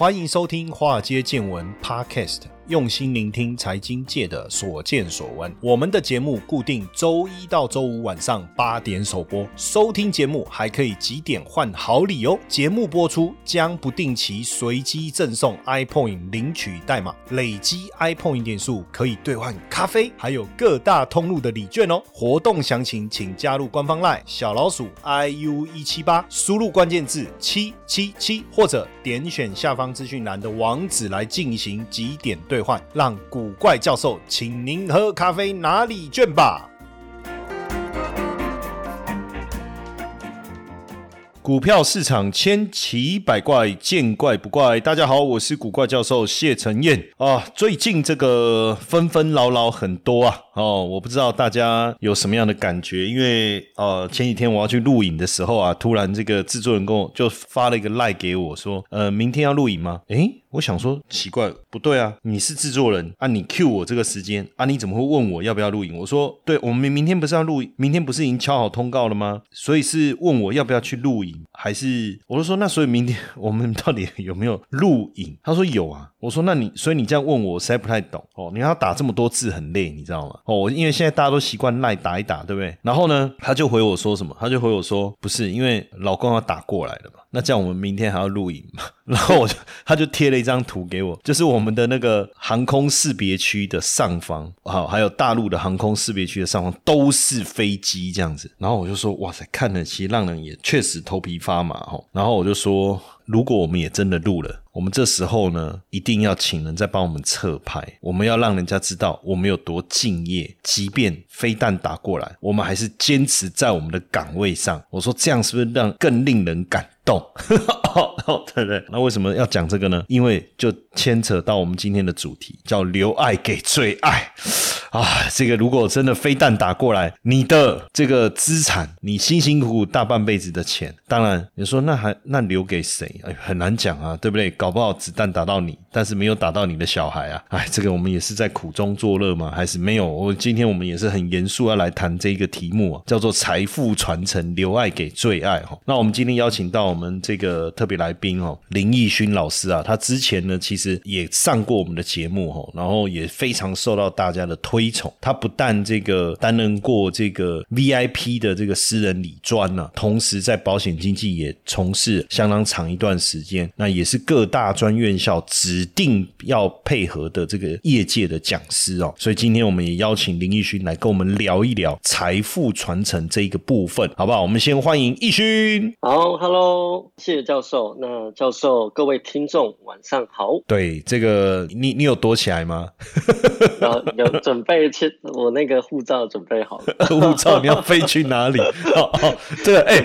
欢迎收听《华尔街见闻》Podcast。用心聆听财经界的所见所闻。我们的节目固定周一到周五晚上八点首播，收听节目还可以几点换好礼哦！节目播出将不定期随机赠送 iPoint 领取代码，累积 iPoint 点数可以兑换咖啡，还有各大通路的礼券哦。活动详情请加入官方 LINE 小老鼠 iu 一七八，输入关键字七七七，或者点选下方资讯栏的网址来进行几点兑。让古怪教授请您喝咖啡拿礼券吧。股票市场千奇百怪，见怪不怪。大家好，我是古怪教授谢承彦啊。最近这个纷纷扰扰很多啊。哦，我不知道大家有什么样的感觉，因为呃前几天我要去录影的时候啊，突然这个制作人跟我就发了一个赖给我说，呃，明天要录影吗？诶，我想说奇怪，不对啊，你是制作人啊，你 Q 我这个时间啊，你怎么会问我要不要录影？我说，对，我们明明天不是要录，明天不是已经敲好通告了吗？所以是问我要不要去录影，还是我就说那所以明天我们到底有没有录影？他说有啊。我说那你所以你这样问我，我实在不太懂哦。你要打这么多字很累，你知道吗？哦，因为现在大家都习惯赖打一打，对不对？然后呢，他就回我说什么？他就回我说不是，因为老公要打过来了嘛。那这样我们明天还要录影嘛？然后我就他就贴了一张图给我，就是我们的那个航空识别区的上方，好，还有大陆的航空识别区的上方都是飞机这样子。然后我就说哇塞，看了其实让人也确实头皮发麻哈。然后我就说。如果我们也真的录了，我们这时候呢，一定要请人再帮我们侧拍。我们要让人家知道我们有多敬业，即便飞弹打过来，我们还是坚持在我们的岗位上。我说这样是不是让更令人感懂？对对，那为什么要讲这个呢？因为就牵扯到我们今天的主题，叫留爱给最爱。啊，这个如果真的飞弹打过来，你的这个资产，你辛辛苦苦大半辈子的钱，当然你说那还那留给谁？哎，很难讲啊，对不对？搞不好子弹打到你，但是没有打到你的小孩啊。哎，这个我们也是在苦中作乐吗？还是没有？我今天我们也是很严肃要来谈这个题目啊，叫做财富传承，留爱给最爱哈。那我们今天邀请到我们这个特别来宾哦，林奕勋老师啊，他之前呢其实也上过我们的节目哦，然后也非常受到大家的推。推崇他不但这个担任过这个 VIP 的这个私人理专呢，同时在保险经纪也从事相当长一段时间，那也是各大专院校指定要配合的这个业界的讲师哦。所以今天我们也邀请林奕勋来跟我们聊一聊财富传承这一个部分，好不好？我们先欢迎奕勋。好，Hello，谢谢教授。那教授，各位听众晚上好。对，这个你你有躲起来吗？有 有准。备去，我那个护照准备好了。护照你要飞去哪里？哦 哦，这个哎，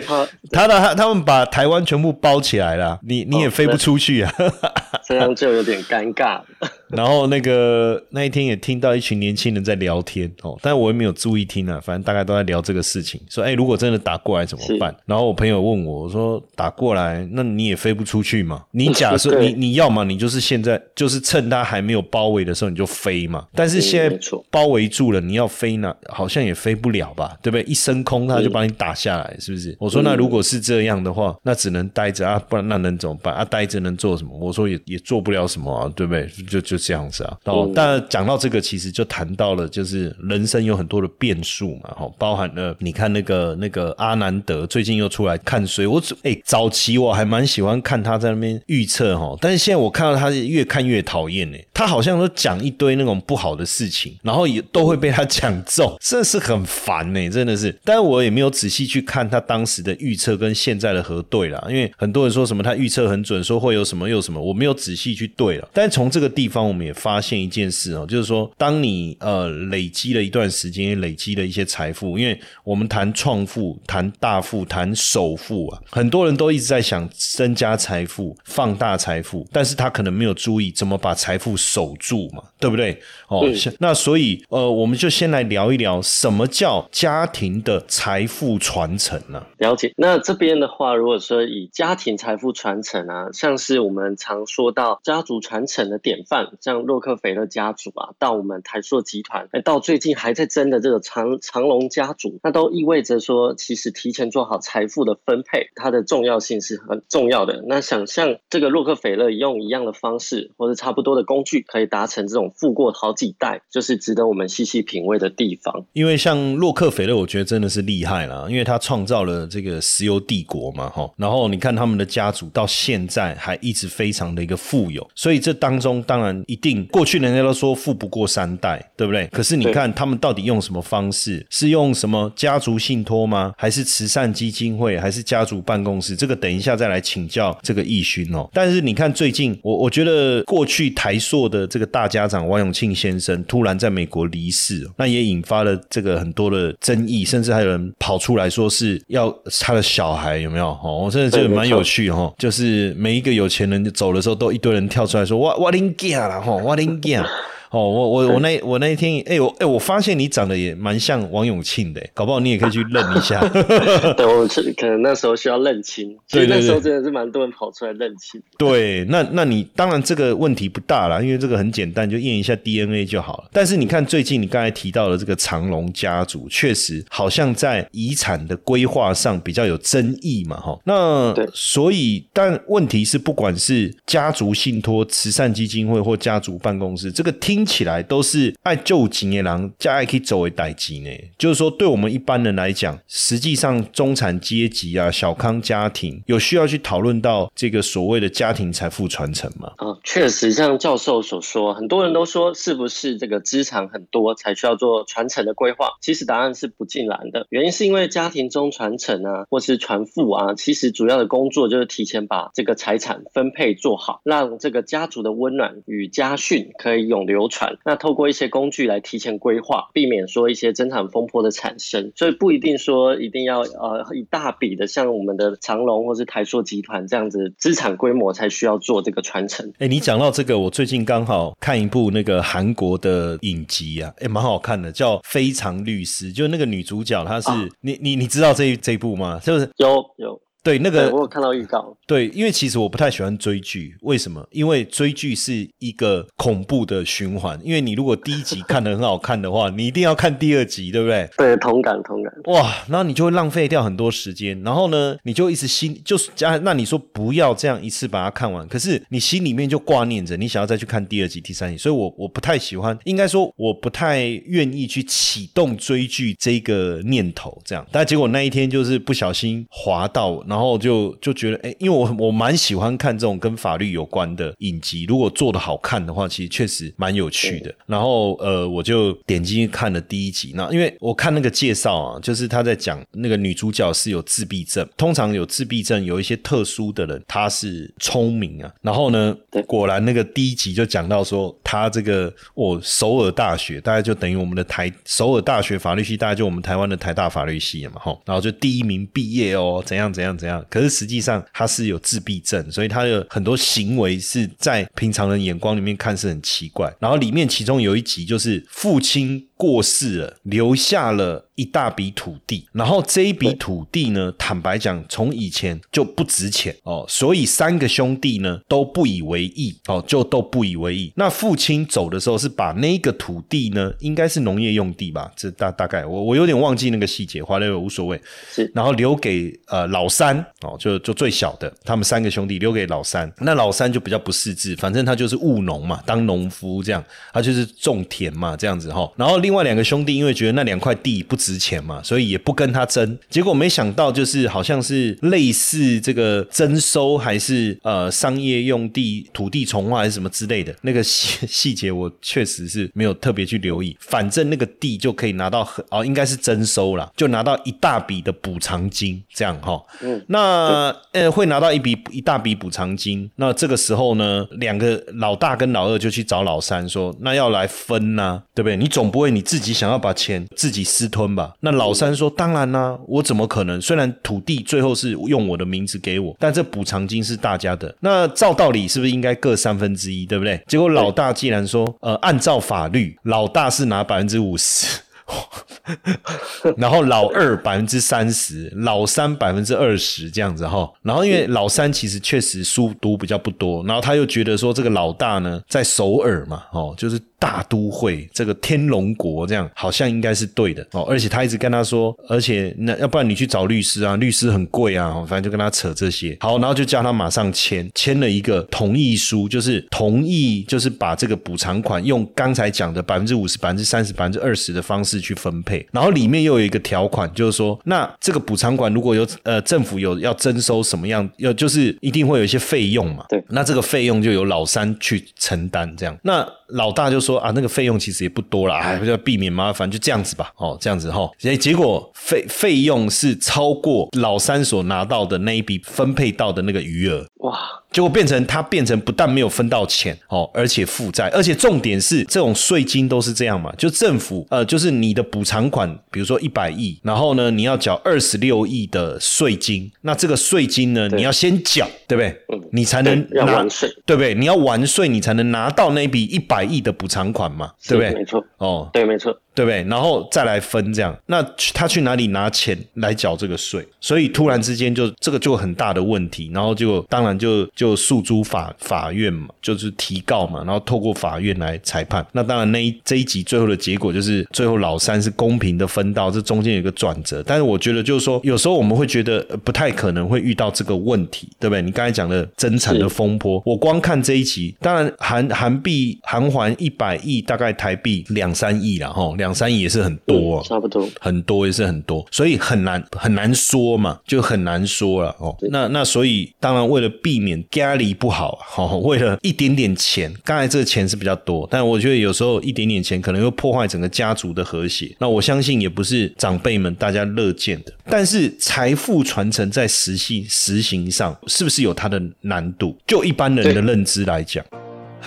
他的他他们把台湾全部包起来了，你你也飞不出去啊。这样就有点尴尬。然后那个那一天也听到一群年轻人在聊天哦，但我也没有注意听啊，反正大概都在聊这个事情，说哎，如果真的打过来怎么办？然后我朋友问我，我说打过来，那你也飞不出去嘛？你假设你你要嘛，你就是现在就是趁他还没有包围的时候你就飞嘛。但是现在包围住了，你要飞呢，好像也飞不了吧？对不对？一升空他就把你打下来，是不是？我说那如果是这样的话，那只能待着啊，不然那能怎么办啊？待着能做什么？我说也也做不了什么啊，对不对？就就。就这样子啊，哦，但讲到这个，其实就谈到了，就是人生有很多的变数嘛，哈，包含了你看那个那个阿南德最近又出来看衰，我哎，早期我还蛮喜欢看他在那边预测哈，但是现在我看到他越看越讨厌呢，他好像都讲一堆那种不好的事情，然后也都会被他讲中，这是很烦呢，真的是。但是我也没有仔细去看他当时的预测跟现在的核对了，因为很多人说什么他预测很准，说会有什么又什么，我没有仔细去对了。但是从这个地方。我们也发现一件事哦，就是说，当你呃累积了一段时间，累积了一些财富，因为我们谈创富、谈大富、谈首富啊，很多人都一直在想增加财富、放大财富，但是他可能没有注意怎么把财富守住嘛，对不对？哦，那所以呃，我们就先来聊一聊什么叫家庭的财富传承呢？了解。那这边的话，如果说以家庭财富传承啊，像是我们常说到家族传承的典范。像洛克菲勒家族啊，到我们台塑集团，到最近还在争的这个长长隆家族，那都意味着说，其实提前做好财富的分配，它的重要性是很重要的。那想象这个洛克菲勒用一样的方式或者差不多的工具，可以达成这种富过好几代，就是值得我们细细品味的地方。因为像洛克菲勒，我觉得真的是厉害了，因为他创造了这个石油帝国嘛，哈。然后你看他们的家族到现在还一直非常的一个富有，所以这当中当然一定过去人家都说富不过三代，对不对？可是你看他们到底用什么方式？是用什么家族信托吗？还是慈善基金会？还是家族办公室？这个等一下再来请教这个义勋哦。但是你看最近，我我觉得过去台硕的这个大家长王永庆先生突然在美国离世，那也引发了这个很多的争议，甚至还有人跑出来说是要他的小孩有没有？哦，我真的觉得蛮有趣哈，就是每一个有钱人走的时候，都一堆人跳出来说：“我我领家了哈，我领家。”哦，我我我那我那一天，哎我哎，我发现你长得也蛮像王永庆的，搞不好你也可以去认一下。对，我是可能那时候需要认亲，所以那时候真的是蛮多人跑出来认亲。对，那那你当然这个问题不大了，因为这个很简单，就验一下 DNA 就好了。但是你看最近你刚才提到的这个长隆家族，确实好像在遗产的规划上比较有争议嘛，哈。那所以，但问题是，不管是家族信托、慈善基金会或家族办公室，这个听。起来都是爱救急的人，加爱可以走为代级呢。就是说，对我们一般人来讲，实际上中产阶级啊、小康家庭有需要去讨论到这个所谓的家庭财富传承吗？啊，确实，像教授所说，很多人都说是不是这个资产很多才需要做传承的规划？其实答案是不尽然的。原因是因为家庭中传承啊，或是传富啊，其实主要的工作就是提前把这个财产分配做好，让这个家族的温暖与家训可以永流。传那透过一些工具来提前规划，避免说一些增产风波的产生，所以不一定说一定要呃一大笔的像我们的长隆或是台塑集团这样子资产规模才需要做这个传承。哎，你讲到这个，我最近刚好看一部那个韩国的影集啊，哎，蛮好看的，叫《非常律师》，就那个女主角她是你你你知道这这一部吗？就是有有。对，那个我有看到预告。对，因为其实我不太喜欢追剧，为什么？因为追剧是一个恐怖的循环。因为你如果第一集看的很好看的话，你一定要看第二集，对不对？对，同感同感。哇，然后你就会浪费掉很多时间。然后呢，你就一直心就是加。那你说不要这样一次把它看完，可是你心里面就挂念着你想要再去看第二集、第三集。所以我我不太喜欢，应该说我不太愿意去启动追剧这个念头。这样，但结果那一天就是不小心滑到。然后就就觉得，哎，因为我我蛮喜欢看这种跟法律有关的影集，如果做的好看的话，其实确实蛮有趣的。然后呃，我就点进去看了第一集。那因为我看那个介绍啊，就是他在讲那个女主角是有自闭症，通常有自闭症有一些特殊的人，他是聪明啊。然后呢，果然那个第一集就讲到说，他这个我首尔大学大概就等于我们的台首尔大学法律系，大概就我们台湾的台大法律系嘛，哈。然后就第一名毕业哦，怎样怎样怎。样，可是实际上他是有自闭症，所以他的很多行为是在平常人眼光里面看是很奇怪。然后里面其中有一集就是父亲。过世了，留下了一大笔土地，然后这一笔土地呢，坦白讲，从以前就不值钱。哦，所以三个兄弟呢都不以为意。哦，就都不以为意。那父亲走的时候是把那个土地呢，应该是农业用地吧，这大大概我我有点忘记那个细节，华了无所谓。是，然后留给呃老三。哦，就就最小的，他们三个兄弟留给老三，那老三就比较不识字，反正他就是务农嘛，当农夫这样，他就是种田嘛，这样子哈，然后。另外两个兄弟因为觉得那两块地不值钱嘛，所以也不跟他争。结果没想到就是好像是类似这个征收还是呃商业用地、土地重划还是什么之类的那个细 细节，我确实是没有特别去留意。反正那个地就可以拿到很哦，应该是征收了，就拿到一大笔的补偿金，这样哈。嗯，那呃会拿到一笔一大笔补偿金。那这个时候呢，两个老大跟老二就去找老三说：“那要来分呐，对不对？你总不会。”你自己想要把钱自己私吞吧？那老三说：“当然啦，我怎么可能？虽然土地最后是用我的名字给我，但这补偿金是大家的。那照道理是不是应该各三分之一？对不对？结果老大既然说，呃，按照法律，老大是拿百分之五十。” 然后老二百分之三十，老三百分之二十这样子哈。然后因为老三其实确实书读比较不多，然后他又觉得说这个老大呢在首尔嘛，哦，就是大都会这个天龙国这样，好像应该是对的哦。而且他一直跟他说，而且那要不然你去找律师啊，律师很贵啊，反正就跟他扯这些。好，然后就叫他马上签，签了一个同意书，就是同意，就是把这个补偿款用刚才讲的百分之五十、百分之三十、百分之二十的方式去分配。然后里面又有一个条款，就是说，那这个补偿款如果有呃政府有要征收什么样，要就是一定会有一些费用嘛。对，那这个费用就由老三去承担，这样。那老大就说啊，那个费用其实也不多了，哎，就要避免麻烦，就这样子吧。哦，这样子哈，结结果费费用是超过老三所拿到的那一笔分配到的那个余额。哇，结果变成他变成不但没有分到钱哦，而且负债，而且重点是这种税金都是这样嘛，就政府呃，就是你的补偿款，比如说一百亿，然后呢你要缴二十六亿的税金，那这个税金呢你要先缴，对不对？你才能要完税，对不对？你要完税，你才能拿到那笔一百亿的补偿款嘛，对不对？没错，哦，对，没错。对不对？然后再来分这样，那他去哪里拿钱来缴这个税？所以突然之间就这个就很大的问题，然后就当然就就诉诸法法院嘛，就是提告嘛，然后透过法院来裁判。那当然那一这一集最后的结果就是最后老三是公平的分到，这中间有一个转折。但是我觉得就是说，有时候我们会觉得不太可能会遇到这个问题，对不对？你刚才讲的增产的风波，我光看这一集，当然韩韩币韩环一百亿，大概台币两三亿了哈。两三亿也是很多，差不多很多也是很多，所以很难很难说嘛，就很难说了哦。那那所以当然为了避免家里不好，好 为了一点点钱，刚才这个钱是比较多，但我觉得有时候一点点钱可能会破坏整个家族的和谐。那我相信也不是长辈们大家乐见的。但是财富传承在实行实行上是不是有它的难度？就一般人的认知来讲。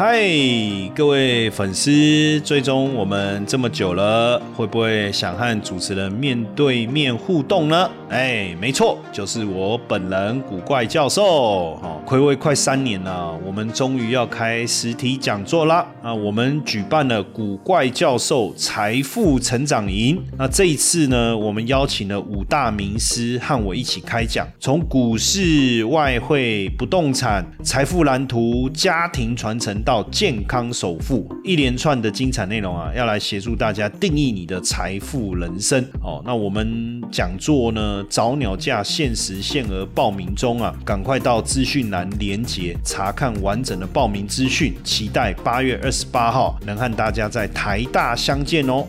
嗨，各位粉丝，追踪我们这么久了，会不会想和主持人面对面互动呢？哎，没错，就是我本人古怪教授。暌违快三年了，我们终于要开实体讲座啦！啊，我们举办了古怪教授财富成长营。那这一次呢，我们邀请了五大名师和我一起开讲，从股市、外汇、不动产、财富蓝图、家庭传承。到健康首富，一连串的精彩内容啊，要来协助大家定义你的财富人生哦。那我们讲座呢，早鸟价限时限额报名中啊，赶快到资讯栏连接查看完整的报名资讯，期待八月二十八号能和大家在台大相见哦。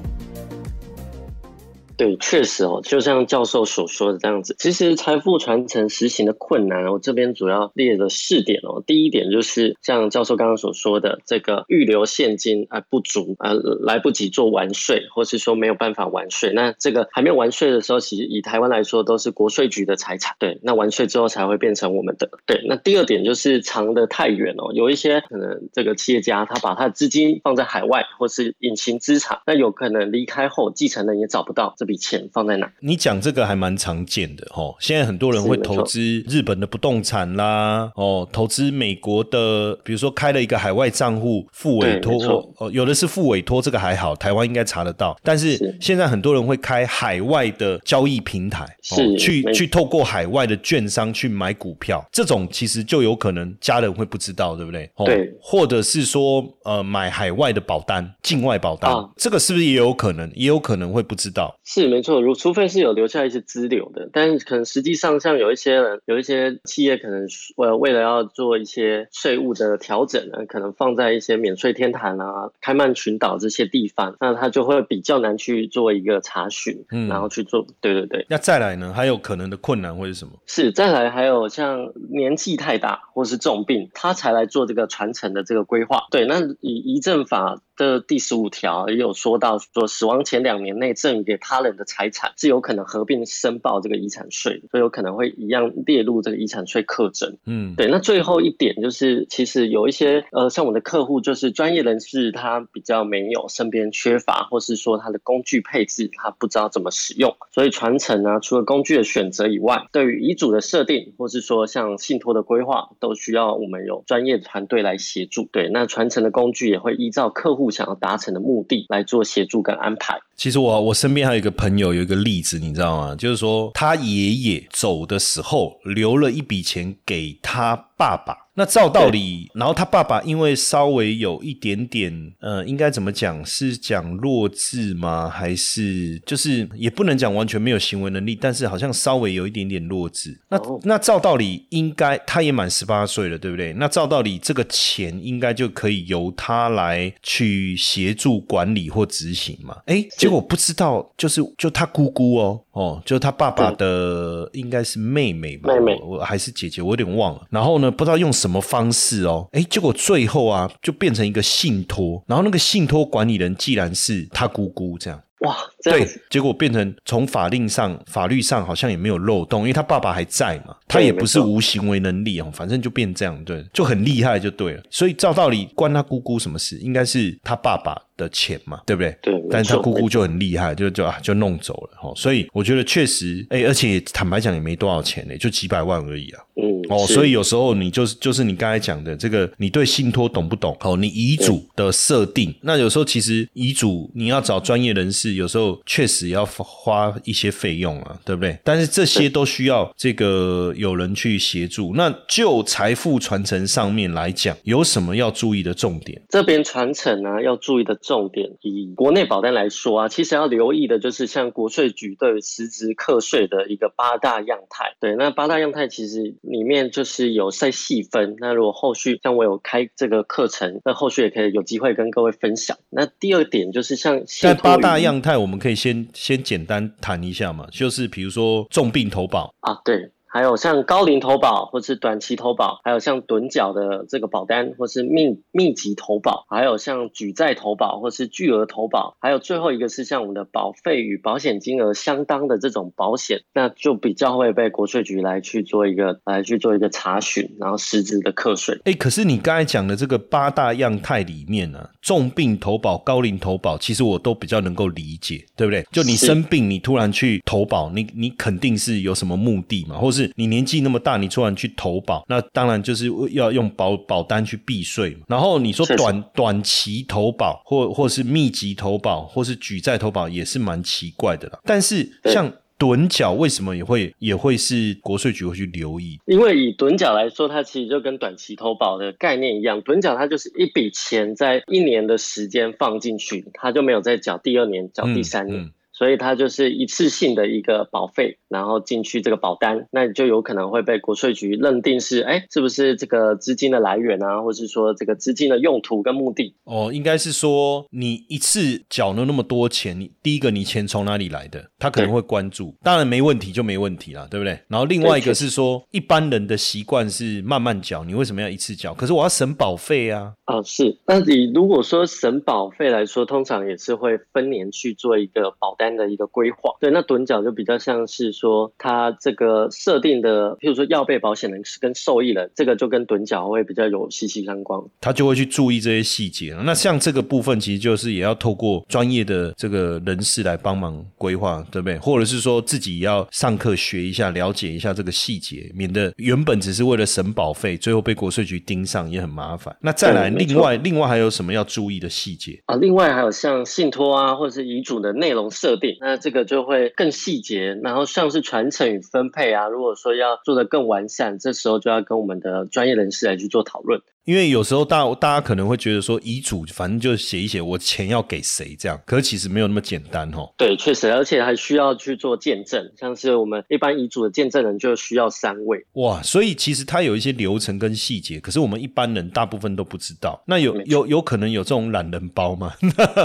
对，确实哦，就像教授所说的这样子，其实财富传承实行的困难，我这边主要列了四点哦。第一点就是像教授刚刚所说的，这个预留现金啊不足啊，来不及做完税，或是说没有办法完税。那这个还没有完税的时候，其实以台湾来说，都是国税局的财产。对，那完税之后才会变成我们的。对，那第二点就是藏得太远哦，有一些可能这个企业家他把他的资金放在海外，或是隐形资产，那有可能离开后继承人也找不到这。笔钱放在哪？你讲这个还蛮常见的哦。现在很多人会投资日本的不动产啦，哦，投资美国的，比如说开了一个海外账户，付委托，哦，有的是付委托，这个还好，台湾应该查得到。但是现在很多人会开海外的交易平台，是去去透过海外的券商去买股票，这种其实就有可能家人会不知道，对不对？对，或者是说呃买海外的保单，境外保单，这个是不是也有可能？也有可能会不知道。是没错，如除非是有留下一些支流的，但是可能实际上像有一些人，有一些企业可能为为了要做一些税务的调整呢，可能放在一些免税天堂啊、开曼群岛这些地方，那他就会比较难去做一个查询，嗯，然后去做，对对对。那再来呢，还有可能的困难会是什么？是再来还有像年纪太大或是重病，他才来做这个传承的这个规划。对，那以遗赠法。的第十五条也有说到，说死亡前两年内赠与给他人的财产是有可能合并申报这个遗产税，所以有可能会一样列入这个遗产税课征。嗯，对。那最后一点就是，其实有一些呃，像我的客户就是专业人士，他比较没有身边缺乏，或是说他的工具配置他不知道怎么使用，所以传承呢，除了工具的选择以外，对于遗嘱的设定，或是说像信托的规划，都需要我们有专业团队来协助。对，那传承的工具也会依照客户。想要达成的目的来做协助跟安排。其实我我身边还有一个朋友有一个例子，你知道吗？就是说他爷爷走的时候留了一笔钱给他爸爸。那照道理，然后他爸爸因为稍微有一点点，呃，应该怎么讲？是讲弱智吗？还是就是也不能讲完全没有行为能力，但是好像稍微有一点点弱智。那那照道理应该他也满十八岁了，对不对？那照道理这个钱应该就可以由他来去协助管理或执行嘛？哎，结果不知道，就是就他姑姑哦哦，就是他爸爸的应该是妹妹吧？妹妹，我还是姐姐，我有点忘了。然后呢，不知道用什么。方式哦？哎，结果最后啊，就变成一个信托，然后那个信托管理人既然是他姑姑这样，哇，对，结果变成从法令上、法律上好像也没有漏洞，因为他爸爸还在嘛，他也不是无行为能力哦，反正就变这样，对，就很厉害就对了。所以照道理关他姑姑什么事？应该是他爸爸。的钱嘛，对不对？对，但是他姑姑就很厉害，就就啊就弄走了哈，所以我觉得确实，哎，而且坦白讲也没多少钱呢，就几百万而已啊。嗯，哦，所以有时候你就是就是你刚才讲的这个，你对信托懂不懂？哦，你遗嘱的设定，那有时候其实遗嘱你要找专业人士，有时候确实要花一些费用啊，对不对？但是这些都需要这个有人去协助。那就财富传承上面来讲，有什么要注意的重点？这边传承呢，要注意的。重点以国内保单来说啊，其实要留意的就是像国税局对实质课税的一个八大样态。对，那八大样态其实里面就是有在细分。那如果后续像我有开这个课程，那后续也可以有机会跟各位分享。那第二点就是像在八大样态，我们可以先先简单谈一下嘛，就是比如说重病投保啊，对。还有像高龄投保，或是短期投保，还有像趸缴的这个保单，或是密密集投保，还有像举债投保，或是巨额投保，还有最后一个是像我们的保费与保险金额相当的这种保险，那就比较会被国税局来去做一个来去做一个查询，然后实质的课税。哎，可是你刚才讲的这个八大样态里面呢，重病投保、高龄投保，其实我都比较能够理解，对不对？就你生病，你突然去投保，你你肯定是有什么目的嘛，或是。是你年纪那么大，你突然去投保，那当然就是要用保保单去避税嘛。然后你说短短期投保，或或是密集投保，或是举债投保，也是蛮奇怪的啦。但是像趸缴，为什么也会也会是国税局会去留意？因为以趸缴来说，它其实就跟短期投保的概念一样，趸缴它就是一笔钱在一年的时间放进去，它就没有再缴第二年，缴第三年。所以它就是一次性的一个保费，然后进去这个保单，那你就有可能会被国税局认定是，哎，是不是这个资金的来源啊，或是说这个资金的用途跟目的？哦，应该是说你一次缴了那么多钱，你第一个你钱从哪里来的？他可能会关注，当然没问题就没问题啦，对不对？然后另外一个是说，一般人的习惯是慢慢缴，你为什么要一次缴？可是我要省保费啊。啊，是。那你如果说省保费来说，通常也是会分年去做一个保单。的一个规划，对，那趸缴就比较像是说，它这个设定的，譬如说要被保险人是跟受益人，这个就跟趸缴会比较有息息相关，他就会去注意这些细节。那像这个部分，其实就是也要透过专业的这个人士来帮忙规划，对不对？或者是说自己要上课学一下，了解一下这个细节，免得原本只是为了省保费，最后被国税局盯上也很麻烦。那再来，另外另外还有什么要注意的细节啊？另外还有像信托啊，或者是遗嘱的内容设那这个就会更细节，然后像是传承与分配啊，如果说要做的更完善，这时候就要跟我们的专业人士来去做讨论。因为有时候大大家可能会觉得说遗嘱反正就写一写，我钱要给谁这样，可是其实没有那么简单哦。对，确实，而且还需要去做见证，像是我们一般遗嘱的见证人就需要三位。哇，所以其实它有一些流程跟细节，可是我们一般人大部分都不知道。那有有有可能有这种懒人包吗？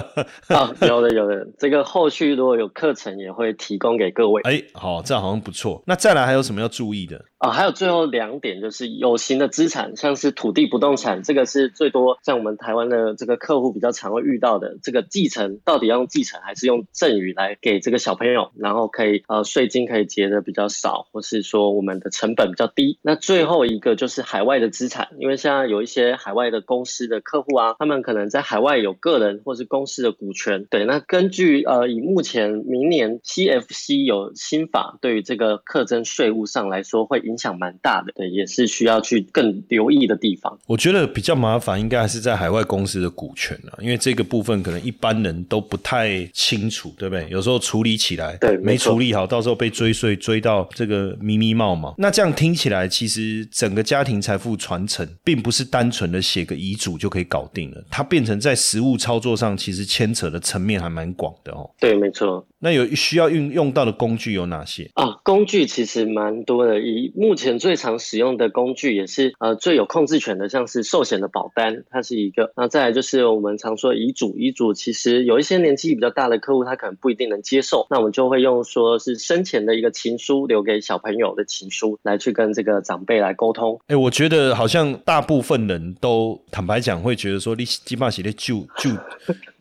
啊，有的有的，这个后续如果有课程也会提供给各位。哎，好，这样好像不错。那再来还有什么要注意的？啊，还有最后两点就是有形的资产，像是土地不动产，这个是最多像我们台湾的这个客户比较常会遇到的。这个继承到底要用继承还是用赠与来给这个小朋友，然后可以呃税金可以结的比较少，或是说我们的成本比较低。那最后一个就是海外的资产，因为现在有一些海外的公司的客户啊，他们可能在海外有个人或是公司的股权。对，那根据呃以目前明年 CFC 有新法对于这个课征税务上来说会影。影响蛮大的，对，也是需要去更留意的地方。我觉觉得比较麻烦，应该还是在海外公司的股权啊，因为这个部分可能一般人都不太清楚，对不对？有时候处理起来对没处理好，到时候被追税追到这个咪咪冒嘛。那这样听起来，其实整个家庭财富传承，并不是单纯的写个遗嘱就可以搞定了，它变成在实物操作上，其实牵扯的层面还蛮广的哦。对，没错。那有需要运用到的工具有哪些？啊，工具其实蛮多的。以目前最常使用的工具，也是呃最有控制权的，像是寿险的保单，它是一个。那再来就是我们常说遗嘱，遗嘱其实有一些年纪比较大的客户，他可能不一定能接受，那我们就会用说是生前的一个情书，留给小朋友的情书，来去跟这个长辈来沟通。哎、我觉得好像大部分人都坦白讲，会觉得说你基本上写的救救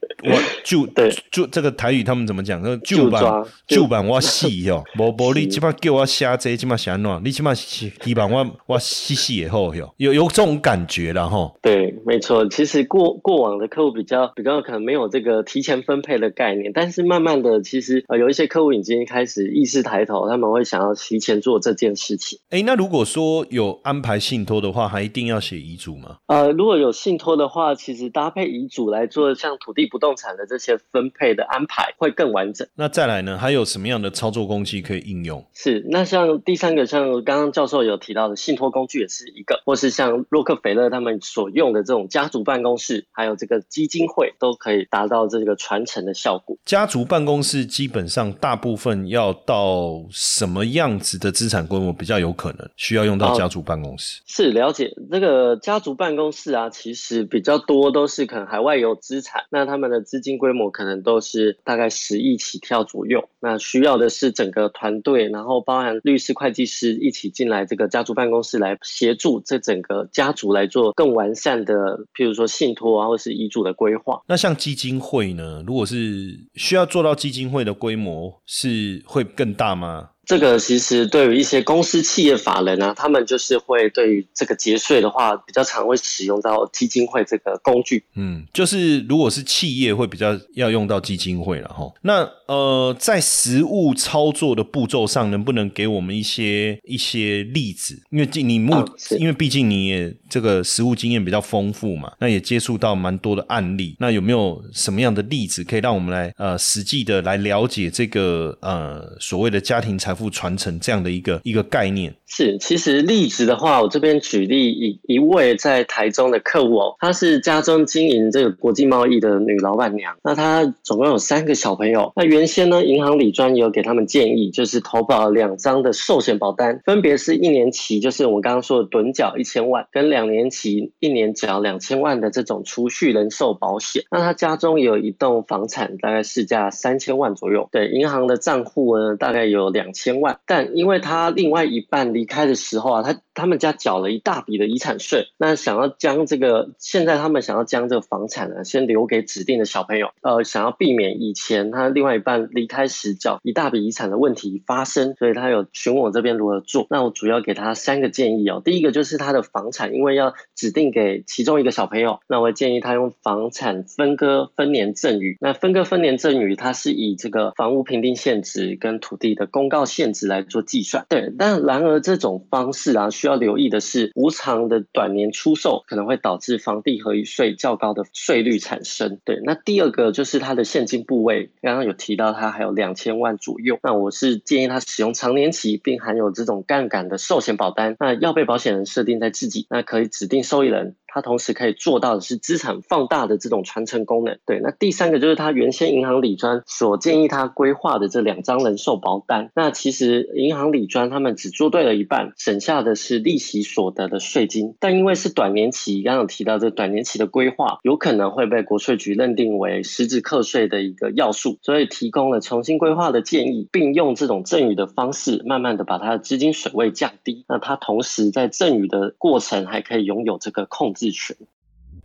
我就对就这个台语他们怎么讲？说就救版抓救版我细哟，无无你起码叫我写这基本是安怎？你基本是希望我我细细也好哟，有有这种感觉了吼。对，没错。其实过过往的客户比较比较可能没有这个提前分配的概念，但是慢慢的，其实呃有一些客户已经开始意识抬头，他们会想要提前做这件事情。哎、那如果说有安排信托的话，还一定要写遗嘱吗？呃，如果有信托的话，其实搭配遗嘱来做像土地不动产的这些分配的安排会更完整。那再来呢，还有什么样的操作工具可以应用？是，那像第三个，像刚刚教授有提到的信托工具也是一个，或是像洛克菲勒他们所用的这种家族办公室，还有这个基金会，都可以达到这个传承的效果。家族办公室基本上大部分要到什么样子的资产规模比较有可能需要用到哦家族办公室？是了解这个家族办公室啊，其实比较多都是可能海外有资产，那他们们的资金规模可能都是大概十亿起跳左右。那需要的是整个团队，然后包含律师、会计师一起进来这个家族办公室来协助这整个家族来做更完善的，譬如说信托啊，或是遗嘱的规划。那像基金会呢？如果是需要做到基金会的规模，是会更大吗？这个其实对于一些公司企业法人啊，他们就是会对于这个节税的话，比较常会使用到基金会这个工具。嗯，就是如果是企业会比较要用到基金会了哈。那呃，在实物操作的步骤上，能不能给我们一些一些例子？因为你目、因为毕竟你也这个实物经验比较丰富嘛，那也接触到蛮多的案例。那有没有什么样的例子可以让我们来呃实际的来了解这个呃所谓的家庭财财富传承这样的一个一个概念？是，其实例子的话，我这边举例一一位在台中的客户哦，她是家中经营这个国际贸易的女老板娘。那她总共有三个小朋友。那原先呢，银行理专有给他们建议，就是投保两张的寿险保单，分别是一年期，就是我们刚刚说的趸缴一千万，跟两年期一年缴两千万的这种储蓄人寿保险。那她家中有一栋房产，大概市价三千万左右。对，银行的账户呢，大概有两千万，但因为她另外一半离离开的时候啊，他他们家缴了一大笔的遗产税，那想要将这个现在他们想要将这个房产呢，先留给指定的小朋友，呃，想要避免以前他另外一半离开时缴一大笔遗产的问题发生，所以他有询问我这边如何做。那我主要给他三个建议哦，第一个就是他的房产，因为要指定给其中一个小朋友，那我建议他用房产分割分年赠与。那分割分年赠与，它是以这个房屋评定现值跟土地的公告现值来做计算。对，但然而这这种方式啊，需要留意的是，无偿的短年出售可能会导致房地合一税较高的税率产生。对，那第二个就是它的现金部位，刚刚有提到它还有两千万左右，那我是建议他使用长年期并含有这种杠杆的寿险保单。那要被保险人设定在自己，那可以指定受益人。它同时可以做到的是资产放大的这种传承功能。对，那第三个就是它原先银行理专所建议他规划的这两张人寿保单。那其实银行理专他们只做对了一半，省下的是利息所得的税金。但因为是短年期，刚刚有提到这短年期的规划，有可能会被国税局认定为实质课税的一个要素，所以提供了重新规划的建议，并用这种赠与的方式，慢慢的把它的资金水位降低。那它同时在赠与的过程还可以拥有这个控制。权。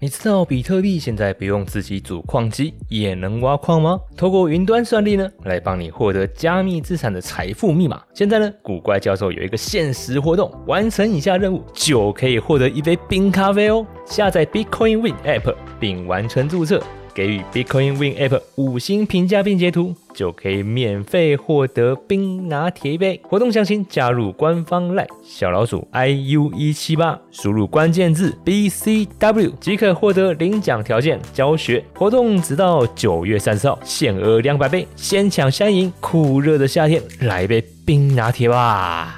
你知道比特币现在不用自己组矿机也能挖矿吗？透过云端算力呢，来帮你获得加密资产的财富密码。现在呢，古怪教授有一个限时活动，完成以下任务就可以获得一杯冰咖啡哦。下载 Bitcoin Win App 并完成注册。给予 Bitcoin Win App 五星评价并截图，就可以免费获得冰拿铁一杯。活动详情加入官方 LINE 小老鼠 iu 一七八，输入关键字 BCW 即可获得领奖条件。教学活动直到九月三十号，限额两百杯，先抢先赢。酷热的夏天，来一杯冰拿铁吧！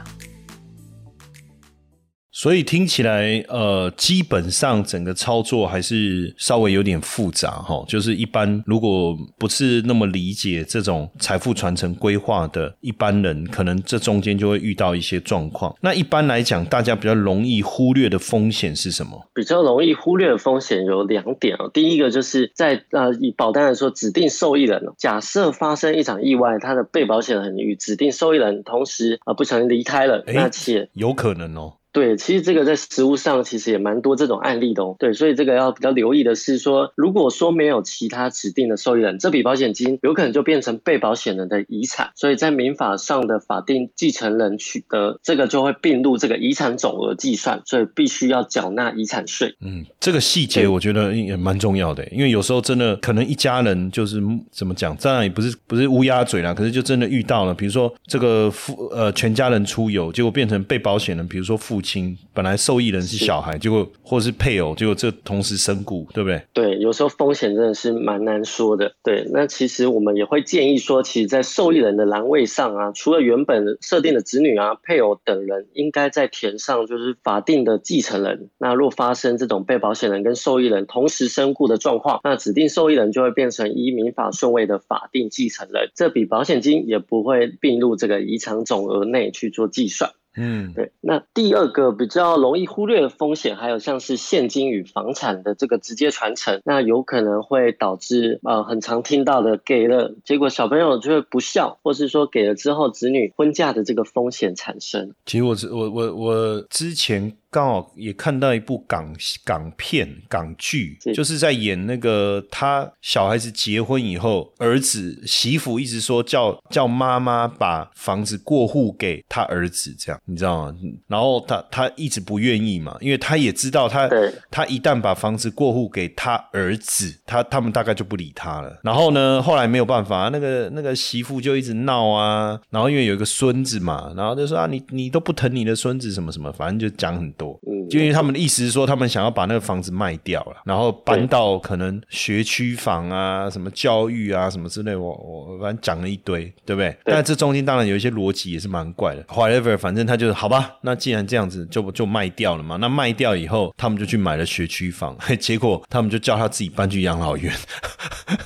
所以听起来，呃，基本上整个操作还是稍微有点复杂哈。就是一般如果不是那么理解这种财富传承规划的一般人，可能这中间就会遇到一些状况。那一般来讲，大家比较容易忽略的风险是什么？比较容易忽略的风险有两点哦。第一个就是在呃，以保单来说，指定受益人，假设发生一场意外，他的被保险人与指定受益人同时啊不小心离开了，那且有可能哦。对，其实这个在实物上其实也蛮多这种案例的哦。对，所以这个要比较留意的是说，如果说没有其他指定的受益人，这笔保险金有可能就变成被保险人的遗产，所以在民法上的法定继承人取得这个就会并入这个遗产总额计算，所以必须要缴纳遗产税。嗯，这个细节我觉得也蛮重要的，因为有时候真的可能一家人就是怎么讲，当然也不是不是乌鸦嘴啦，可是就真的遇到了，比如说这个父呃全家人出游，结果变成被保险人，比如说父。亲本来受益人是小孩，结果或者是配偶，结果这同时身故，对不对？对，有时候风险真的是蛮难说的。对，那其实我们也会建议说，其实，在受益人的栏位上啊，除了原本设定的子女啊、配偶等人，应该在填上就是法定的继承人。那若发生这种被保险人跟受益人同时身故的状况，那指定受益人就会变成依民法顺位的法定继承人，这笔保险金也不会并入这个遗产总额内去做计算。嗯，对。那第二个比较容易忽略的风险，还有像是现金与房产的这个直接传承，那有可能会导致呃很常听到的给了，结果小朋友就会不孝，或是说给了之后子女婚嫁的这个风险产生。其实我我我我之前。刚好也看到一部港港片港剧，就是在演那个他小孩子结婚以后，儿子媳妇一直说叫叫妈妈把房子过户给他儿子，这样你知道吗？然后他他一直不愿意嘛，因为他也知道他他一旦把房子过户给他儿子，他他们大概就不理他了。然后呢，后来没有办法，那个那个媳妇就一直闹啊，然后因为有一个孙子嘛，然后就说啊你你都不疼你的孙子什么什么，反正就讲很。多，嗯，就因为他们的意思是说，他们想要把那个房子卖掉了，然后搬到可能学区房啊、什么教育啊、什么之类，我我反正讲了一堆，对不对？但这中间当然有一些逻辑也是蛮怪的。Whatever，反正他就是好吧，那既然这样子，就就卖掉了嘛。那卖掉以后，他们就去买了学区房，结果他们就叫他自己搬去养老院。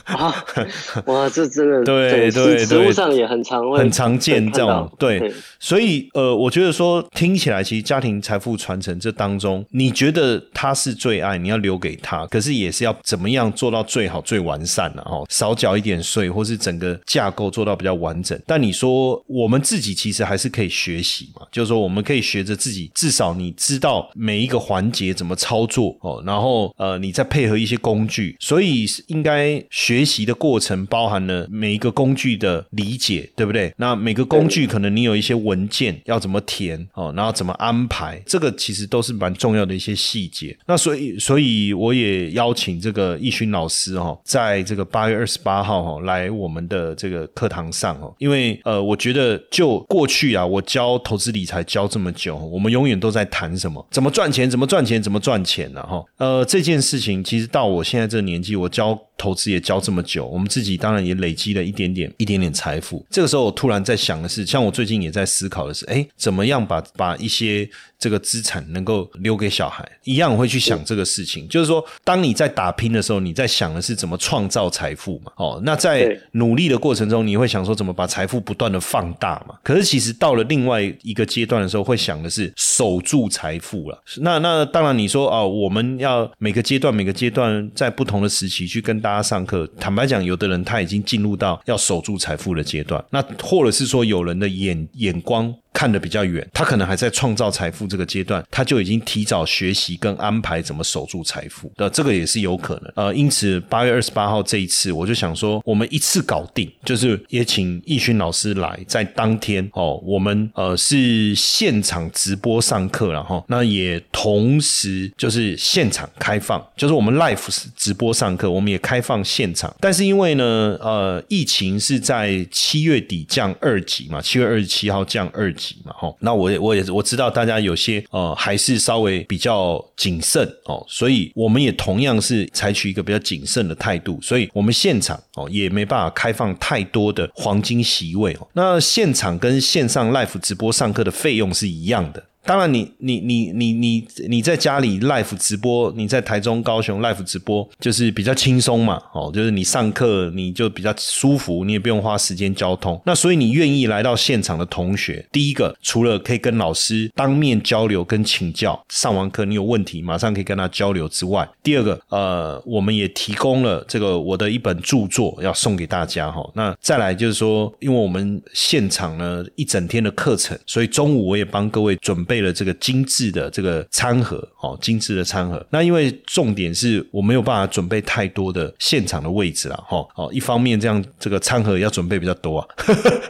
啊，哇，这真的对对，实物上也很常很常见这种对，所以呃，我觉得说听起来，其实家庭财富传承。这当中，你觉得他是最爱，你要留给他，可是也是要怎么样做到最好、最完善了哦，少缴一点税，或是整个架构做到比较完整。但你说我们自己其实还是可以学习嘛，就是说我们可以学着自己，至少你知道每一个环节怎么操作哦，然后呃，你再配合一些工具，所以应该学学习的过程包含了每一个工具的理解，对不对？那每个工具可能你有一些文件要怎么填哦，然后怎么安排，这个其实都是蛮重要的一些细节。那所以，所以我也邀请这个易勋老师哈，在这个八月二十八号哈来我们的这个课堂上哦，因为呃，我觉得就过去啊，我教投资理财教这么久，我们永远都在谈什么怎么赚钱，怎么赚钱，怎么赚钱呢哈。呃，这件事情其实到我现在这个年纪，我教投资也教这么久，我们自己当然也累积了一点点一点点财富。这个时候，我突然在想的是，像我最近也在思考的是，哎，怎么样把把一些这个资产能够留给小孩，一样会去想这个事情。就是说，当你在打拼的时候，你在想的是怎么创造财富嘛？哦，那在努力的过程中，你会想说怎么把财富不断的放大嘛？可是其实到了另外一个阶段的时候，会想的是守住财富了。那那当然，你说哦，我们要每个阶段每个阶段在不同的时期去跟大家上课。坦白讲，有的人他已经进入到要守住财富的阶段，那或者是说有人的眼眼光。看得比较远，他可能还在创造财富这个阶段，他就已经提早学习跟安排怎么守住财富。的，这个也是有可能。呃，因此八月二十八号这一次，我就想说，我们一次搞定，就是也请易勋老师来，在当天哦，我们呃是现场直播上课，然后那也同时就是现场开放，就是我们 live 直播上课，我们也开放现场，但是因为呢，呃，疫情是在七月底降二级嘛，七月二十七号降二级。嘛，吼，那我也我也我知道大家有些呃还是稍微比较谨慎哦，所以我们也同样是采取一个比较谨慎的态度，所以我们现场哦也没办法开放太多的黄金席位哦。那现场跟线上 live 直播上课的费用是一样的。当然，你你你你你你在家里 live 直播，你在台中、高雄 live 直播，就是比较轻松嘛，哦，就是你上课你就比较舒服，你也不用花时间交通。那所以你愿意来到现场的同学，第一个除了可以跟老师当面交流跟请教，上完课你有问题马上可以跟他交流之外，第二个呃，我们也提供了这个我的一本著作要送给大家哈。那再来就是说，因为我们现场呢一整天的课程，所以中午我也帮各位准备。备了这个精致的这个餐盒，哦，精致的餐盒。那因为重点是我没有办法准备太多的现场的位置了，哈，哦，一方面这样这个餐盒要准备比较多啊，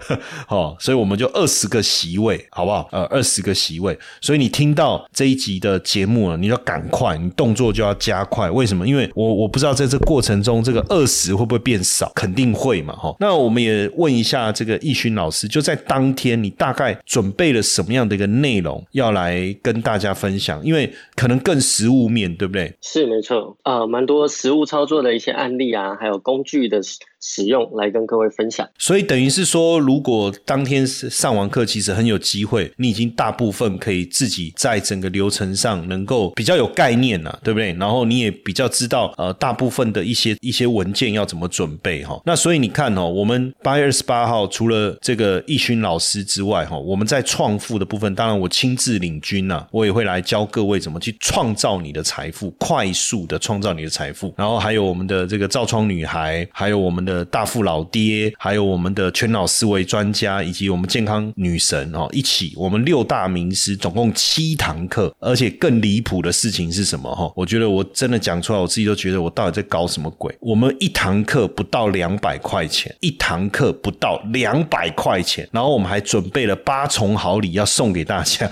哦，所以我们就二十个席位，好不好？呃，二十个席位。所以你听到这一集的节目了，你要赶快，你动作就要加快。为什么？因为我我不知道在这过程中这个二十会不会变少，肯定会嘛，哈。那我们也问一下这个易勋老师，就在当天你大概准备了什么样的一个内容？要来跟大家分享，因为可能更实物面对不对？是没错呃，蛮多实物操作的一些案例啊，还有工具的。使用来跟各位分享，所以等于是说，如果当天上完课，其实很有机会，你已经大部分可以自己在整个流程上能够比较有概念了，对不对？然后你也比较知道呃，大部分的一些一些文件要怎么准备哈。那所以你看哦，我们八月二十八号除了这个易勋老师之外哈，我们在创富的部分，当然我亲自领军呐，我也会来教各位怎么去创造你的财富，快速的创造你的财富。然后还有我们的这个造窗女孩，还有我们的。大富老爹，还有我们的全脑思维专家，以及我们健康女神哦，一起，我们六大名师，总共七堂课，而且更离谱的事情是什么？哈，我觉得我真的讲出来，我自己都觉得我到底在搞什么鬼？我们一堂课不到两百块钱，一堂课不到两百块钱，然后我们还准备了八重好礼要送给大家。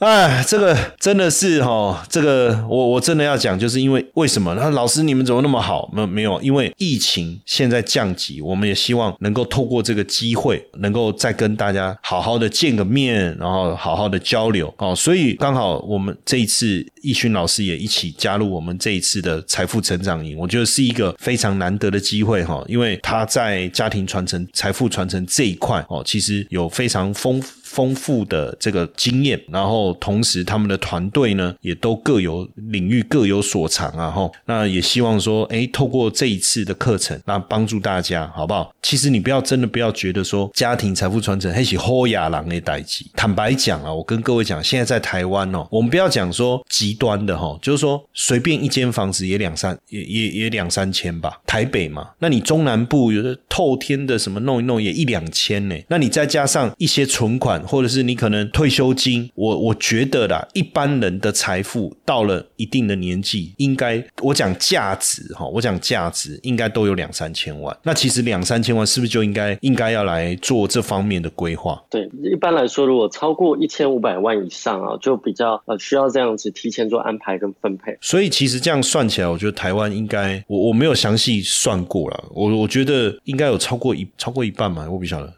哎，这个真的是哈，这个我我真的要讲，就是因为为什么？那老师你们怎么那么好？没没有？因为疫情现在降级，我们也希望能够透过这个机会，能够再跟大家好好的见个面，然后好好的交流哦。所以刚好我们这一次易勋老师也一起加入我们这一次的财富成长营，我觉得是一个非常难得的机会哈，因为他在家庭传承、财富传承这一块哦，其实有非常丰富。丰富的这个经验，然后同时他们的团队呢，也都各有领域各有所长啊，哈，那也希望说，哎，透过这一次的课程，那帮助大家，好不好？其实你不要真的不要觉得说家庭财富传承还是豁亚郎的代际。坦白讲啊，我跟各位讲，现在在台湾哦，我们不要讲说极端的哈，就是说随便一间房子也两三也也也两三千吧，台北嘛，那你中南部有的透天的什么弄一弄也一两千呢，那你再加上一些存款。或者是你可能退休金，我我觉得啦，一般人的财富到了一定的年纪，应该我讲价值哈，我讲价值应该都有两三千万。那其实两三千万是不是就应该应该要来做这方面的规划？对，一般来说，如果超过一千五百万以上啊，就比较呃需要这样子提前做安排跟分配。所以其实这样算起来，我觉得台湾应该我我没有详细算过了，我我觉得应该有超过一超过一半嘛，我不晓得，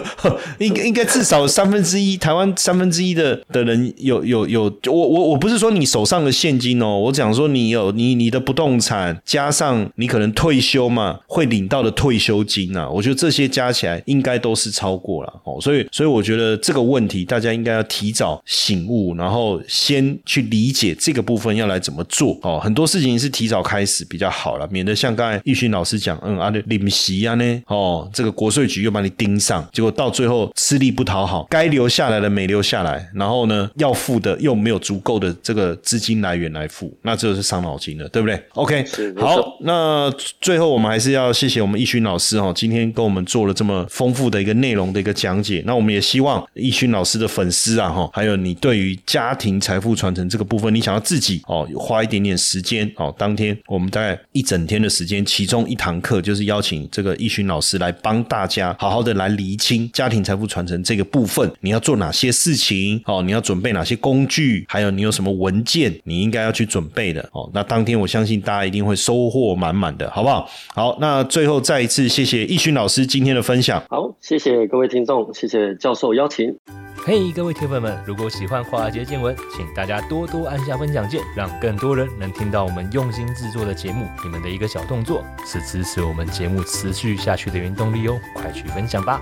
应该应该至少三。三分之一台湾三分之一的的人有有有，我我我不是说你手上的现金哦，我讲说你有你你的不动产加上你可能退休嘛会领到的退休金啊，我觉得这些加起来应该都是超过了哦，所以所以我觉得这个问题大家应该要提早醒悟，然后先去理解这个部分要来怎么做哦，很多事情是提早开始比较好了，免得像刚才易勋老师讲，嗯啊，领席啊，呢，哦，这个国税局又把你盯上，结果到最后吃力不讨好，该留下来的没留下来，然后呢，要付的又没有足够的这个资金来源来付，那这就是伤脑筋了，对不对？OK，好，那最后我们还是要谢谢我们易勋老师哈，今天跟我们做了这么丰富的一个内容的一个讲解。那我们也希望易勋老师的粉丝啊哈，还有你对于家庭财富传承这个部分，你想要自己哦花一点点时间哦，当天我们大概一整天的时间，其中一堂课就是邀请这个易勋老师来帮大家好好的来厘清家庭财富传承这个部分，你要做哪些事情哦，你要准备哪些工具，还有你有什么文件，你应该要去准备的哦。那当天我相信大家一定会收获满满的，好不好？好，那最后再一次谢谢易勋老师今天的分享。好，谢谢各位听众，谢谢教授邀请。嘿，各位铁粉们，如果喜欢华尔街见闻，请大家多多按下分享键，让更多人能听到我们用心制作的节目。你们的一个小动作，是支持我们节目持续下去的原动力哦，快去分享吧！